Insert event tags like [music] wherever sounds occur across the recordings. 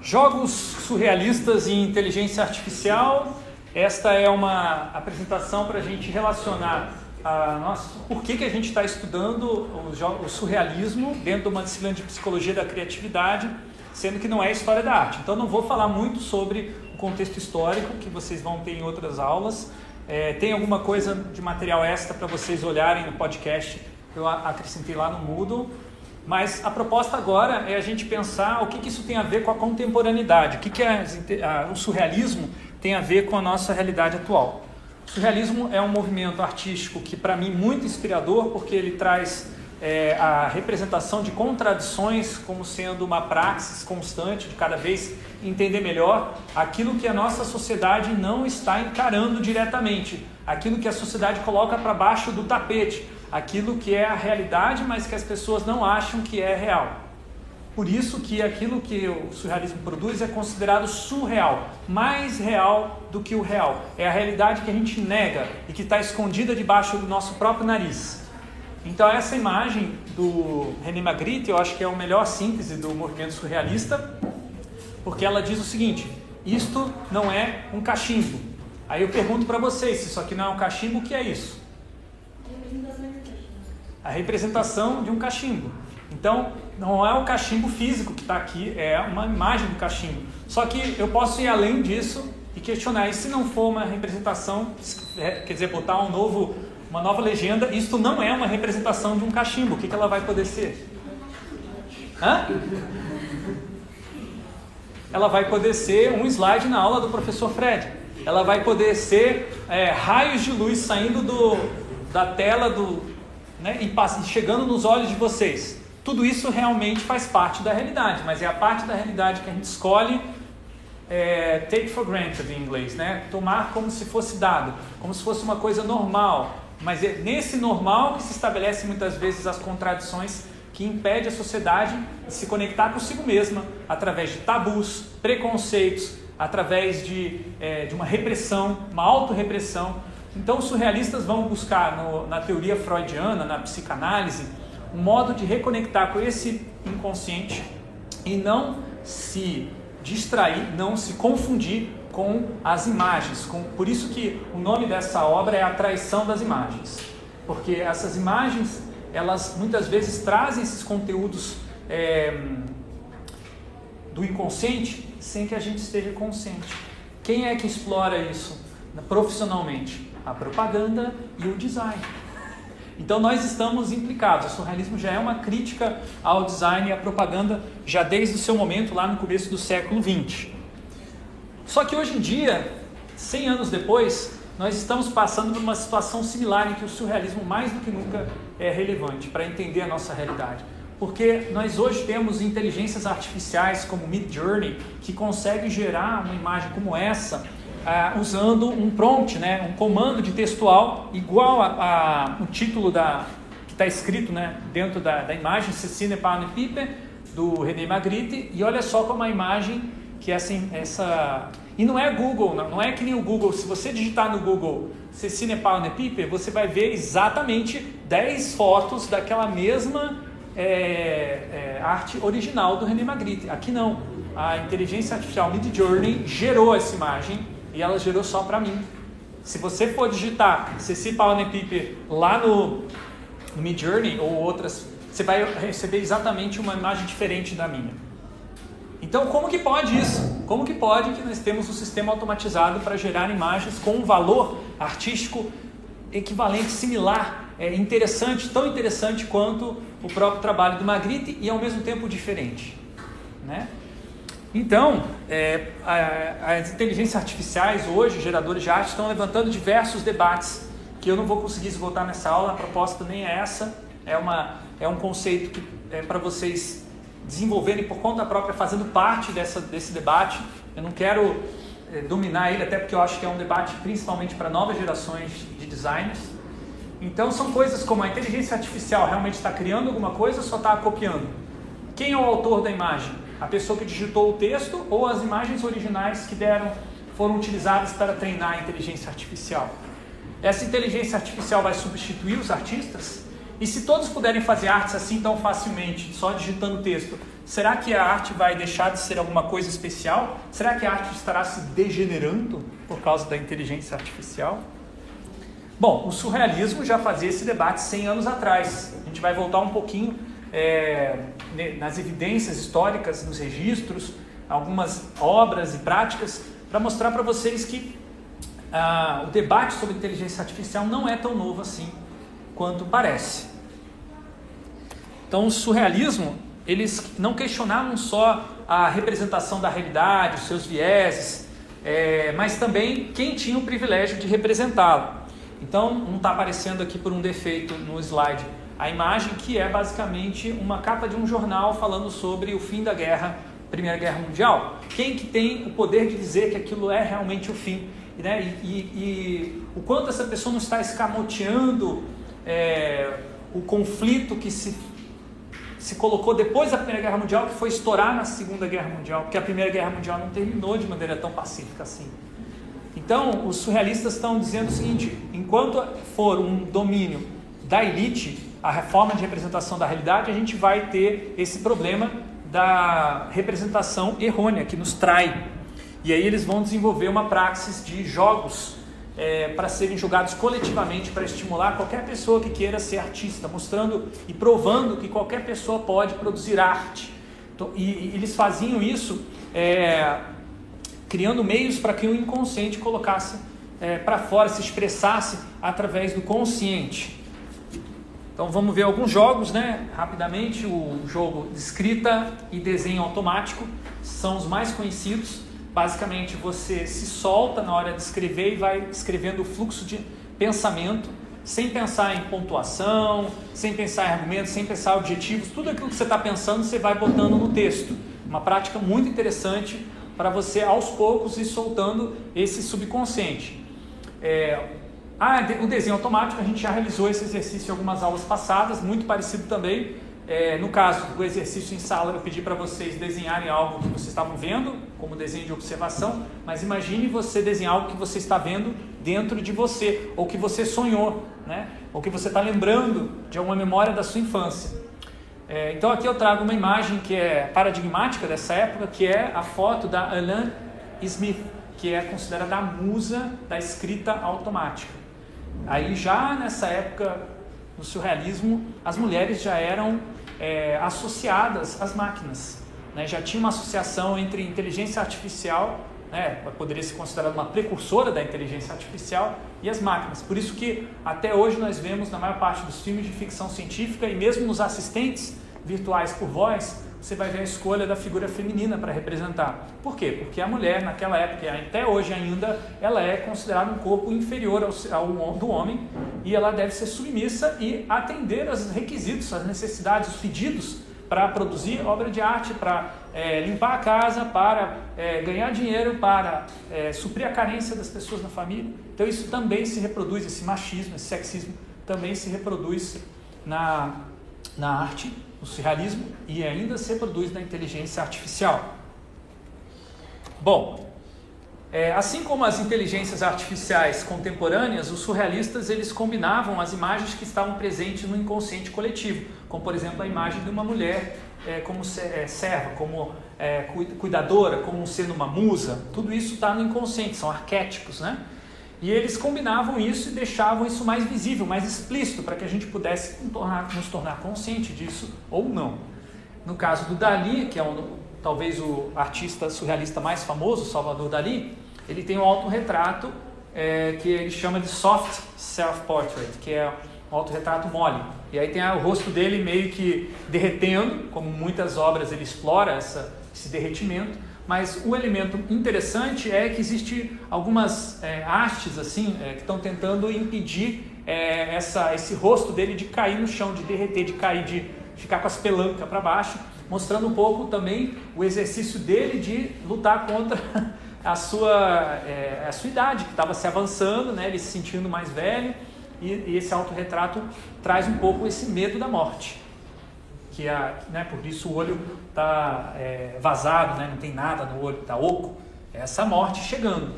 Jogos surrealistas e inteligência artificial. Esta é uma apresentação para a gente relacionar a nossa, por que, que a gente está estudando o, o, surrealismo dentro de uma disciplina de psicologia da criatividade, sendo que não é história da arte. Então não vou falar muito sobre o contexto histórico que vocês vão ter em outras aulas. É, tem alguma coisa de material extra para vocês olharem no podcast eu acrescentei lá no Moodle. Mas a proposta agora é a gente pensar o que, que isso tem a ver com a contemporaneidade, o que, que é, a, o surrealismo tem a ver com a nossa realidade atual. O surrealismo é um movimento artístico que, para mim, muito inspirador, porque ele traz é, a representação de contradições como sendo uma praxis constante de cada vez entender melhor aquilo que a nossa sociedade não está encarando diretamente, aquilo que a sociedade coloca para baixo do tapete, aquilo que é a realidade, mas que as pessoas não acham que é real. Por isso que aquilo que o surrealismo produz é considerado surreal, mais real do que o real. É a realidade que a gente nega e que está escondida debaixo do nosso próprio nariz. Então essa imagem do René Magritte, eu acho que é a melhor síntese do movimento surrealista, porque ela diz o seguinte: isto não é um cachimbo. Aí eu pergunto para vocês, se isso aqui não é um cachimbo, o que é isso? A representação de um cachimbo. Então, não é o cachimbo físico que está aqui, é uma imagem do cachimbo. Só que eu posso ir além disso e questionar, e se não for uma representação, é, quer dizer, botar um novo, uma nova legenda, isto não é uma representação de um cachimbo, o que, que ela vai poder ser? Hã? Ela vai poder ser um slide na aula do professor Fred. Ela vai poder ser é, raios de luz saindo do, da tela do, né, e chegando nos olhos de vocês. Tudo isso realmente faz parte da realidade, mas é a parte da realidade que a gente escolhe é, take for granted em inglês, né? Tomar como se fosse dado, como se fosse uma coisa normal. Mas é nesse normal que se estabelece muitas vezes as contradições que impede a sociedade de se conectar consigo mesma através de tabus, preconceitos, através de, é, de uma repressão, uma autorrepressão. Então, os surrealistas vão buscar no, na teoria freudiana, na psicanálise, um modo de reconectar com esse inconsciente e não se distrair, não se confundir com as imagens. Com, por isso que o nome dessa obra é A Traição das Imagens. Porque essas imagens, elas muitas vezes trazem esses conteúdos é, do inconsciente sem que a gente esteja consciente. Quem é que explora isso profissionalmente? A propaganda e o design. Então nós estamos implicados. O surrealismo já é uma crítica ao design e à propaganda já desde o seu momento lá no começo do século XX. Só que hoje em dia, 100 anos depois, nós estamos passando por uma situação similar em que o surrealismo mais do que nunca é relevante para entender a nossa realidade. Porque nós hoje temos inteligências artificiais como Mid Journey que conseguem gerar uma imagem como essa ah, usando um prompt, né, um comando de textual igual a, a o título da, que está escrito né, dentro da, da imagem, Cecine Parne Pipe, do René Magritte, e olha só como a imagem que essa, essa... E não é Google, não, não é que nem o Google, se você digitar no Google Cecine Parne Pipe, você vai ver exatamente 10 fotos daquela mesma é, é, arte original do René Magritte. Aqui não. A inteligência artificial Mid Journey gerou essa imagem e ela gerou só para mim. Se você for digitar Ceci Piper lá no, no Mid Journey ou outras, você vai receber exatamente uma imagem diferente da minha. Então, como que pode isso? Como que pode que nós temos um sistema automatizado para gerar imagens com um valor artístico equivalente, similar, é interessante, tão interessante quanto o próprio trabalho do Magritte e ao mesmo tempo diferente, né? Então, é, as inteligências artificiais hoje, geradores de arte, estão levantando diversos debates que eu não vou conseguir esgotar nessa aula, a proposta nem é essa, é, uma, é um conceito que é para vocês desenvolverem por conta própria, fazendo parte dessa, desse debate. Eu não quero é, dominar ele, até porque eu acho que é um debate principalmente para novas gerações de designers. Então, são coisas como a inteligência artificial realmente está criando alguma coisa ou só está copiando? Quem é o autor da imagem? A pessoa que digitou o texto ou as imagens originais que deram foram utilizadas para treinar a inteligência artificial. Essa inteligência artificial vai substituir os artistas? e se todos puderem fazer artes assim tão facilmente, só digitando texto, será que a arte vai deixar de ser alguma coisa especial? Será que a arte estará se degenerando por causa da inteligência artificial? Bom, o surrealismo já fazia esse debate 100 anos atrás. A gente vai voltar um pouquinho é, nas evidências históricas, nos registros, algumas obras e práticas, para mostrar para vocês que ah, o debate sobre inteligência artificial não é tão novo assim quanto parece. Então, o surrealismo, eles não questionavam só a representação da realidade, os seus vieses, é, mas também quem tinha o privilégio de representá-lo. Então, não está aparecendo aqui por um defeito no slide a imagem que é basicamente uma capa de um jornal falando sobre o fim da guerra, Primeira Guerra Mundial. Quem que tem o poder de dizer que aquilo é realmente o fim? Né? E, e, e o quanto essa pessoa não está escamoteando é, o conflito que se, se colocou depois da Primeira Guerra Mundial, que foi estourar na Segunda Guerra Mundial, porque a Primeira Guerra Mundial não terminou de maneira tão pacífica assim. Então, os surrealistas estão dizendo o seguinte: enquanto for um domínio da elite, a reforma de representação da realidade, a gente vai ter esse problema da representação errônea que nos trai. E aí eles vão desenvolver uma praxis de jogos é, para serem jogados coletivamente para estimular qualquer pessoa que queira ser artista, mostrando e provando que qualquer pessoa pode produzir arte. Então, e, e, eles faziam isso é, criando meios para que o inconsciente colocasse é, para fora, se expressasse através do consciente. Então vamos ver alguns jogos, né? Rapidamente, o jogo de escrita e desenho automático são os mais conhecidos. Basicamente, você se solta na hora de escrever e vai escrevendo o fluxo de pensamento, sem pensar em pontuação, sem pensar em argumentos, sem pensar em objetivos. Tudo aquilo que você está pensando, você vai botando no texto. Uma prática muito interessante para você, aos poucos, ir soltando esse subconsciente. É, ah, o desenho automático, a gente já realizou esse exercício em algumas aulas passadas, muito parecido também. É, no caso do exercício em sala, eu pedi para vocês desenharem algo que vocês estavam vendo, como desenho de observação, mas imagine você desenhar algo que você está vendo dentro de você, ou que você sonhou, né? ou que você está lembrando de alguma memória da sua infância. É, então aqui eu trago uma imagem que é paradigmática dessa época, que é a foto da Alan Smith, que é considerada a musa da escrita automática. Aí já nessa época, no surrealismo, as mulheres já eram é, associadas às máquinas. Né? Já tinha uma associação entre inteligência artificial, né? poderia ser considerada uma precursora da inteligência artificial, e as máquinas. Por isso que até hoje nós vemos na maior parte dos filmes de ficção científica e mesmo nos assistentes virtuais por voz, você vai ver a escolha da figura feminina para representar. Por quê? Porque a mulher, naquela época, até hoje ainda, ela é considerada um corpo inferior ao, ao do homem e ela deve ser submissa e atender aos requisitos, às necessidades, os pedidos para produzir obra de arte, para é, limpar a casa, para é, ganhar dinheiro, para é, suprir a carência das pessoas na família. Então isso também se reproduz, esse machismo, esse sexismo também se reproduz na, na arte no surrealismo e ainda se reproduz na inteligência artificial. Bom, é, assim como as inteligências artificiais contemporâneas, os surrealistas eles combinavam as imagens que estavam presentes no inconsciente coletivo, como por exemplo a imagem de uma mulher é, como é, serva, como é, cuidadora, como sendo uma musa. Tudo isso está no inconsciente, são arquétipos, né? E eles combinavam isso e deixavam isso mais visível, mais explícito, para que a gente pudesse nos tornar, consciente disso ou não. No caso do Dali, que é um, talvez o artista surrealista mais famoso, Salvador Dali, ele tem um autorretrato é, que ele chama de soft self-portrait, que é um autorretrato mole. E aí tem o rosto dele meio que derretendo, como muitas obras ele explora essa, esse derretimento, mas o elemento interessante é que existe algumas é, hastes assim é, que estão tentando impedir é, essa, esse rosto dele de cair no chão, de derreter, de cair, de ficar com as pelancas para baixo, mostrando um pouco também o exercício dele de lutar contra [laughs] a sua, é, a sua idade, que estava se avançando, né, ele se sentindo mais velho, e, e esse autorretrato traz um pouco esse medo da morte que a, né, por isso o olho está é, vazado, né, não tem nada no olho, está oco, é essa morte chegando.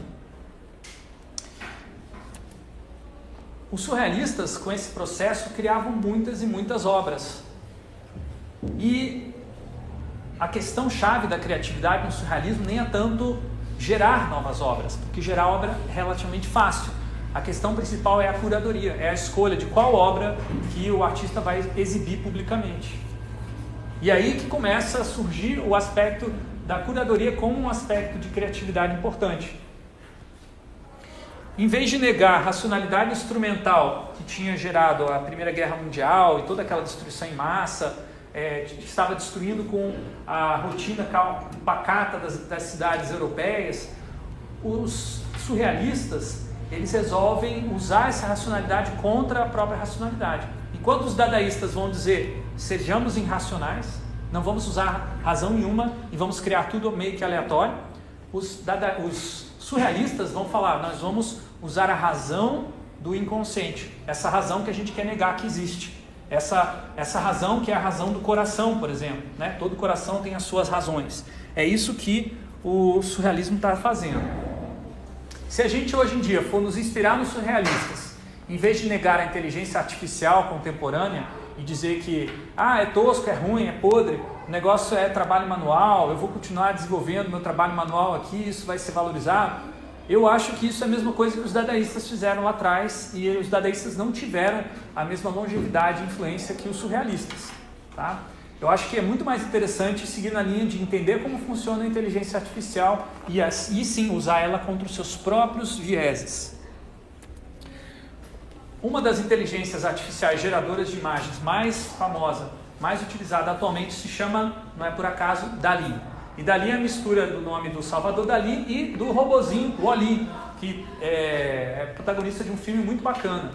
Os surrealistas, com esse processo, criavam muitas e muitas obras. E a questão chave da criatividade no surrealismo nem é tanto gerar novas obras, porque gerar obra é relativamente fácil. A questão principal é a curadoria, é a escolha de qual obra que o artista vai exibir publicamente. E aí que começa a surgir o aspecto da curadoria como um aspecto de criatividade importante. Em vez de negar a racionalidade instrumental que tinha gerado a Primeira Guerra Mundial e toda aquela destruição em massa, é, estava destruindo com a rotina pacata das, das cidades europeias, os surrealistas eles resolvem usar essa racionalidade contra a própria racionalidade. Enquanto os dadaístas vão dizer sejamos irracionais, não vamos usar razão nenhuma e vamos criar tudo meio que aleatório, os, dada, os surrealistas vão falar nós vamos usar a razão do inconsciente, essa razão que a gente quer negar que existe. Essa, essa razão que é a razão do coração, por exemplo. Né? Todo coração tem as suas razões. É isso que o surrealismo está fazendo. Se a gente hoje em dia for nos inspirar nos surrealistas, em vez de negar a inteligência artificial contemporânea e dizer que ah, é tosco, é ruim, é podre, o negócio é trabalho manual, eu vou continuar desenvolvendo meu trabalho manual aqui, isso vai ser valorizado. Eu acho que isso é a mesma coisa que os dadaístas fizeram lá atrás e os dadaístas não tiveram a mesma longevidade e influência que os surrealistas. Tá? Eu acho que é muito mais interessante seguir na linha de entender como funciona a inteligência artificial e, e sim usar ela contra os seus próprios vieses. Uma das inteligências artificiais geradoras de imagens mais famosa, mais utilizada atualmente se chama, não é por acaso, Dali. E Dali é a mistura do nome do Salvador Dali e do robozinho Wally, que é, é protagonista de um filme muito bacana.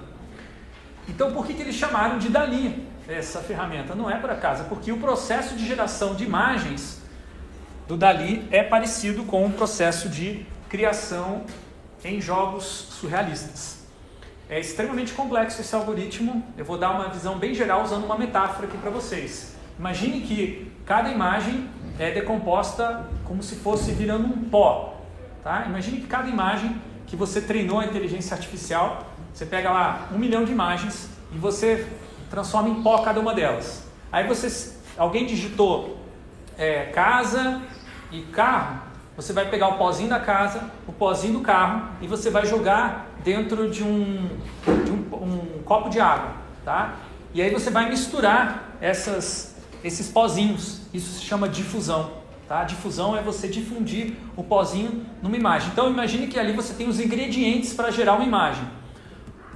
Então, por que, que eles chamaram de Dali essa ferramenta? Não é por acaso, porque o processo de geração de imagens do Dali é parecido com o processo de criação em jogos surrealistas. É extremamente complexo esse algoritmo. Eu vou dar uma visão bem geral usando uma metáfora aqui para vocês. Imagine que cada imagem é decomposta como se fosse virando um pó. Tá? Imagine que cada imagem que você treinou a inteligência artificial, você pega lá um milhão de imagens e você transforma em pó cada uma delas. Aí você, alguém digitou é, casa e carro, você vai pegar o pozinho da casa, o pozinho do carro e você vai jogar dentro de um, de um, um copo de água, tá? E aí você vai misturar essas esses pozinhos. Isso se chama difusão. Tá? Difusão é você difundir o pozinho numa imagem. Então imagine que ali você tem os ingredientes para gerar uma imagem.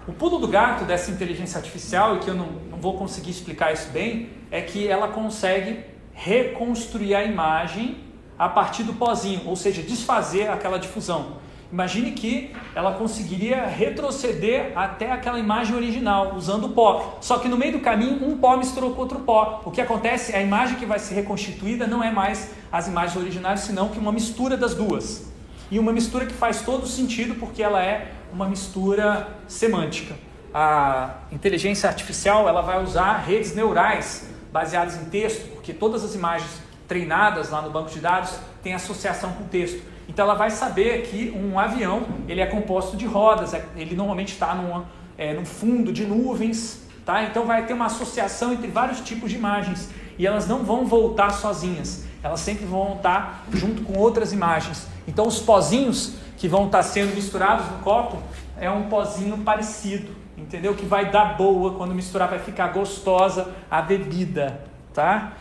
O pulo do gato dessa inteligência artificial, e que eu não, não vou conseguir explicar isso bem, é que ela consegue reconstruir a imagem a partir do pozinho, ou seja, desfazer aquela difusão. Imagine que ela conseguiria retroceder até aquela imagem original, usando o pó. Só que no meio do caminho, um pó misturou com outro pó. O que acontece é a imagem que vai ser reconstituída não é mais as imagens originais, senão que uma mistura das duas. E uma mistura que faz todo sentido porque ela é uma mistura semântica. A inteligência artificial ela vai usar redes neurais baseadas em texto, porque todas as imagens treinadas lá no banco de dados têm associação com texto. Então ela vai saber que um avião ele é composto de rodas, é, ele normalmente está num, é, fundo de nuvens, tá? Então vai ter uma associação entre vários tipos de imagens e elas não vão voltar sozinhas, elas sempre vão estar junto com outras imagens. Então os pozinhos que vão estar sendo misturados no copo é um pozinho parecido, entendeu? Que vai dar boa quando misturar, vai ficar gostosa a bebida, tá?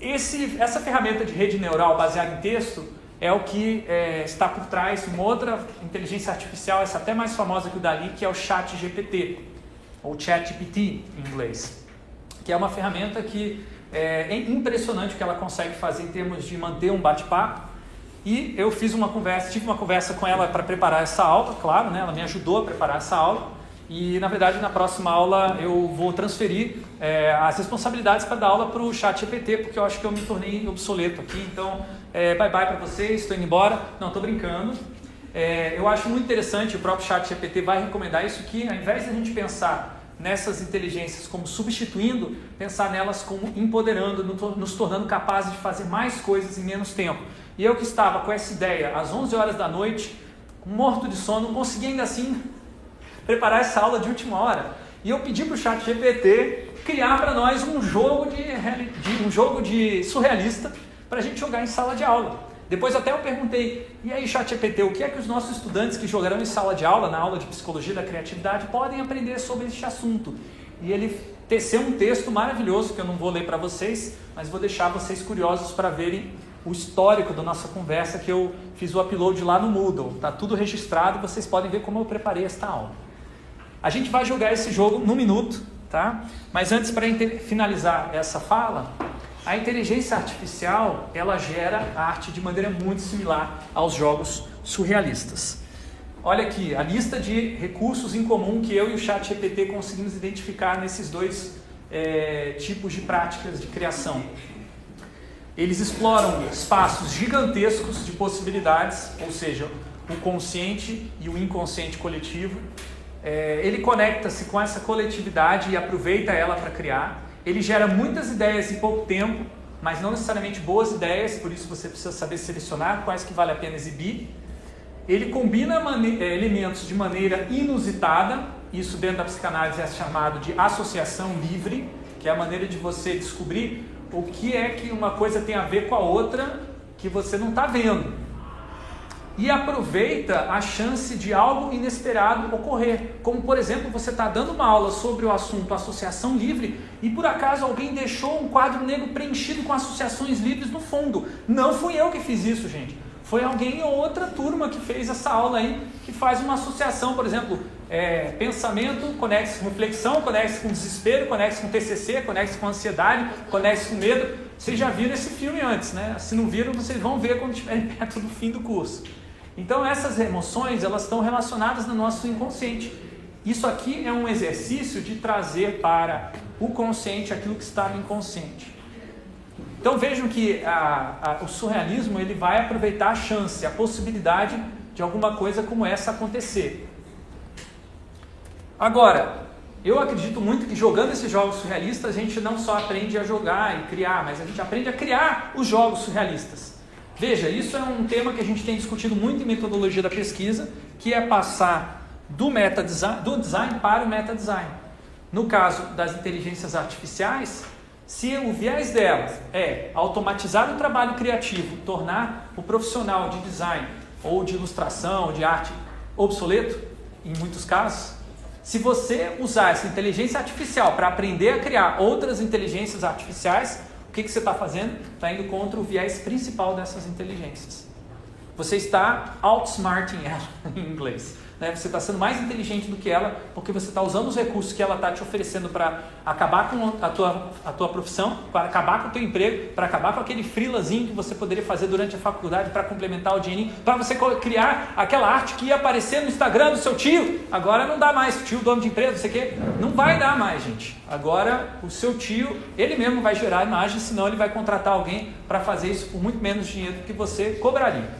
Esse, essa ferramenta de rede neural baseada em texto é o que é, está por trás uma outra inteligência artificial, essa até mais famosa que o Dali, que é o Chat GPT, ou Chat GPT em inglês, que é uma ferramenta que é, é impressionante o que ela consegue fazer em termos de manter um bate-papo. E eu fiz uma conversa, tive uma conversa com ela para preparar essa aula, claro, né? ela me ajudou a preparar essa aula. E na verdade, na próxima aula eu vou transferir é, as responsabilidades para dar aula para o chat GPT, porque eu acho que eu me tornei obsoleto aqui. Então, é, bye bye para vocês, estou indo embora. Não, estou brincando. É, eu acho muito interessante, o próprio chat GPT vai recomendar isso, que ao invés de a gente pensar nessas inteligências como substituindo, pensar nelas como empoderando, nos tornando capazes de fazer mais coisas em menos tempo. E eu que estava com essa ideia às 11 horas da noite, morto de sono, consegui ainda assim preparar essa aula de última hora. E eu pedi para o chat GPT criar para nós um jogo de, de, um jogo de surrealista para a gente jogar em sala de aula. Tepois até eu perguntei, e aí chat GPT, o que é que os nossos estudantes que jogarão em sala de aula, na aula de psicologia da criatividade, podem aprender sobre este assunto? E ele teceu um texto maravilhoso que eu não vou ler para vocês, mas vou deixar vocês curiosos para verem o histórico da nossa conversa que eu fiz o upload lá no Moodle. Está tudo registrado, vocês podem ver como eu preparei esta aula. A gente vai jogar esse jogo no minuto, tá? Mas antes, para finalizar essa fala, a inteligência artificial ela gera arte de maneira muito similar aos jogos surrealistas. Olha aqui a lista de recursos em comum que eu e o Chat GPT conseguimos identificar nesses dois é, tipos de práticas de criação. Eles exploram espaços gigantescos de possibilidades, ou seja, o consciente e o inconsciente coletivo. É, ele conecta-se com essa coletividade e aproveita ela para criar. Ele gera muitas ideias em pouco tempo, mas não necessariamente boas ideias, por isso você precisa saber selecionar quais que vale a pena exibir. Ele combina é, elementos de maneira inusitada, isso dentro da psicanálise é chamado de associação livre, que é a maneira de você descobrir o que é que uma coisa tem a ver com a outra que você não está vendo. E aproveita a chance de algo inesperado ocorrer. Como, por exemplo, você está dando uma aula sobre o assunto associação livre e por acaso alguém deixou um quadro negro preenchido com associações livres no fundo. Não fui eu que fiz isso, gente. Foi alguém ou outra turma que fez essa aula aí, que faz uma associação, por exemplo, é, pensamento conecta-se com reflexão, conecta-se com desespero, conecta-se com TCC, conecta-se com ansiedade, conecta-se com medo. Vocês já viram esse filme antes, né? Se não viram, vocês vão ver quando estiverem [laughs] perto do fim do curso. Então essas emoções, elas estão relacionadas no nosso inconsciente. Isso aqui é um exercício de trazer para o consciente aquilo que está no inconsciente. Então vejam que a, a, o surrealismo ele vai aproveitar a chance, a possibilidade de alguma coisa como essa acontecer. Agora, eu acredito muito que jogando esses jogos surrealistas a gente não só aprende a jogar e criar, mas a gente aprende a criar os jogos surrealistas. Veja, isso é um tema que a gente tem discutido muito em metodologia da pesquisa, que é passar do meta design, do design para o meta design. No caso das inteligências artificiais, se o viés delas é automatizar o trabalho criativo, tornar o profissional de design ou de ilustração, ou de arte obsoleto, em muitos casos, se você usar essa inteligência artificial para aprender a criar outras inteligências artificiais, que, que você está fazendo? Está indo contra o viés principal dessas inteligências. Você está outsmarting ela [laughs] em inglês. Né? Você está sendo mais inteligente do que ela, porque você está usando os recursos que ela está te oferecendo para acabar com a tua, a tua profissão, para acabar com o teu emprego, para acabar com aquele frilazinho que você poderia fazer durante a faculdade para complementar o dinheirinho, para você criar aquela arte que ia aparecer no Instagram do seu tio. Agora não dá mais, tio dono de empresa, não sei o quê. Não vai dar mais, gente. Agora o seu tio, ele mesmo vai gerar imagem, senão ele vai contratar alguém para fazer isso por muito menos dinheiro do que você cobraria.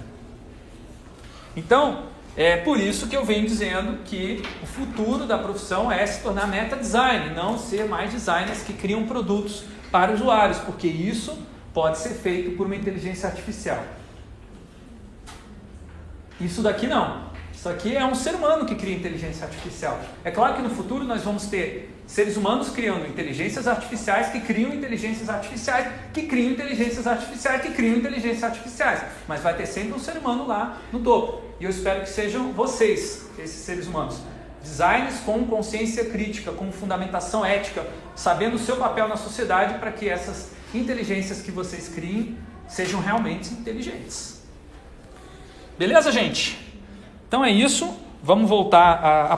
Então, é por isso que eu venho dizendo que o futuro da profissão é se tornar meta design, não ser mais designers que criam produtos para usuários, porque isso pode ser feito por uma inteligência artificial. Isso daqui não. Isso aqui é um ser humano que cria inteligência artificial. É claro que no futuro nós vamos ter seres humanos criando inteligências artificiais que criam inteligências artificiais, que criam inteligências artificiais, que criam inteligências artificiais. Mas vai ter sempre um ser humano lá no topo. E eu espero que sejam vocês, esses seres humanos. Designers com consciência crítica, com fundamentação ética, sabendo o seu papel na sociedade para que essas inteligências que vocês criem sejam realmente inteligentes. Beleza, gente? Então é isso. Vamos voltar a.